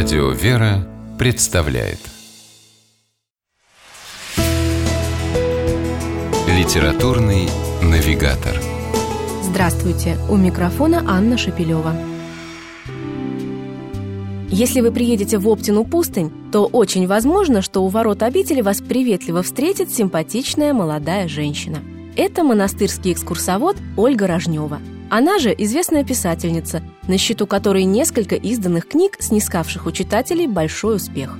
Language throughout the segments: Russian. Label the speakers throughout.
Speaker 1: Радио «Вера» представляет Литературный навигатор
Speaker 2: Здравствуйте! У микрофона Анна Шапилева. Если вы приедете в Оптину пустынь, то очень возможно, что у ворот обители вас приветливо встретит симпатичная молодая женщина. Это монастырский экскурсовод Ольга Рожнева. Она же известная писательница, на счету которой несколько изданных книг, снискавших у читателей большой успех.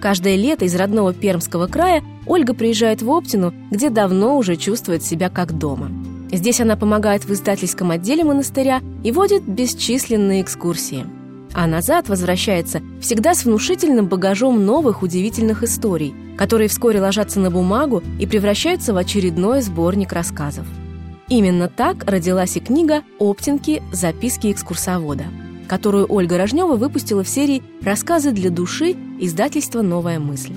Speaker 2: Каждое лето из родного Пермского края Ольга приезжает в Оптину, где давно уже чувствует себя как дома. Здесь она помогает в издательском отделе монастыря и водит бесчисленные экскурсии. А назад возвращается всегда с внушительным багажом новых удивительных историй, которые вскоре ложатся на бумагу и превращаются в очередной сборник рассказов. Именно так родилась и книга «Оптинки. Записки экскурсовода», которую Ольга Рожнева выпустила в серии «Рассказы для души» издательства «Новая мысль».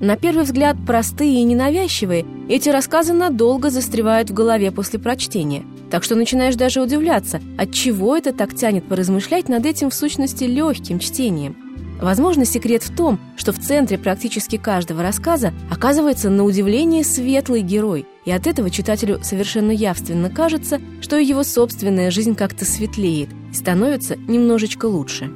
Speaker 2: На первый взгляд простые и ненавязчивые, эти рассказы надолго застревают в голове после прочтения, так что начинаешь даже удивляться, от чего это так тянет поразмышлять над этим в сущности легким чтением. Возможно, секрет в том, что в центре практически каждого рассказа оказывается на удивление светлый герой, и от этого читателю совершенно явственно кажется, что его собственная жизнь как-то светлеет и становится немножечко лучше.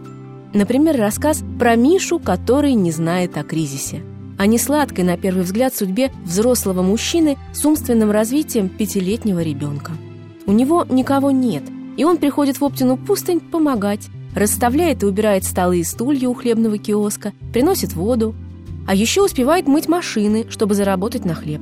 Speaker 2: Например, рассказ про Мишу, который не знает о кризисе. О несладкой, на первый взгляд, судьбе взрослого мужчины с умственным развитием пятилетнего ребенка. У него никого нет, и он приходит в Оптину пустынь помогать, расставляет и убирает столы и стулья у хлебного киоска, приносит воду, а еще успевает мыть машины, чтобы заработать на хлеб.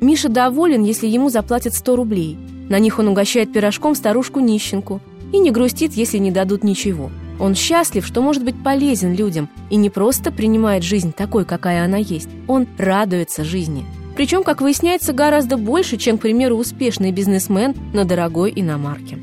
Speaker 2: Миша доволен, если ему заплатят 100 рублей. На них он угощает пирожком старушку-нищенку и не грустит, если не дадут ничего. Он счастлив, что может быть полезен людям и не просто принимает жизнь такой, какая она есть. Он радуется жизни. Причем, как выясняется, гораздо больше, чем, к примеру, успешный бизнесмен на дорогой иномарке.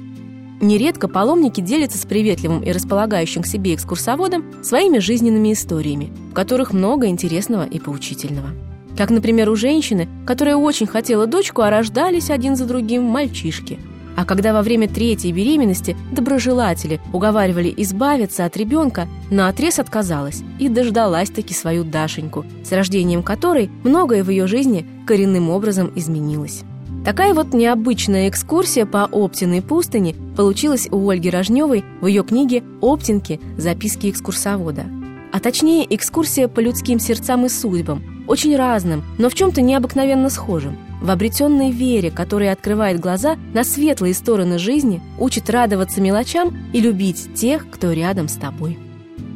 Speaker 2: Нередко паломники делятся с приветливым и располагающим к себе экскурсоводом своими жизненными историями, в которых много интересного и поучительного. Как, например, у женщины, которая очень хотела дочку, а рождались один за другим мальчишки. А когда во время третьей беременности доброжелатели уговаривали избавиться от ребенка, на отрез отказалась и дождалась-таки свою Дашеньку, с рождением которой многое в ее жизни коренным образом изменилось. Такая вот необычная экскурсия по Оптиной пустыне получилась у Ольги Рожневой в ее книге «Оптинки. Записки экскурсовода». А точнее, экскурсия по людским сердцам и судьбам, очень разным, но в чем-то необыкновенно схожим. В обретенной вере, которая открывает глаза на светлые стороны жизни, учит радоваться мелочам и любить тех, кто рядом с тобой.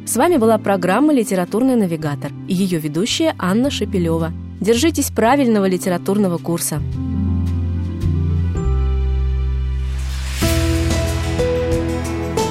Speaker 2: С вами была программа «Литературный навигатор» и ее ведущая Анна Шепелева. Держитесь правильного литературного курса.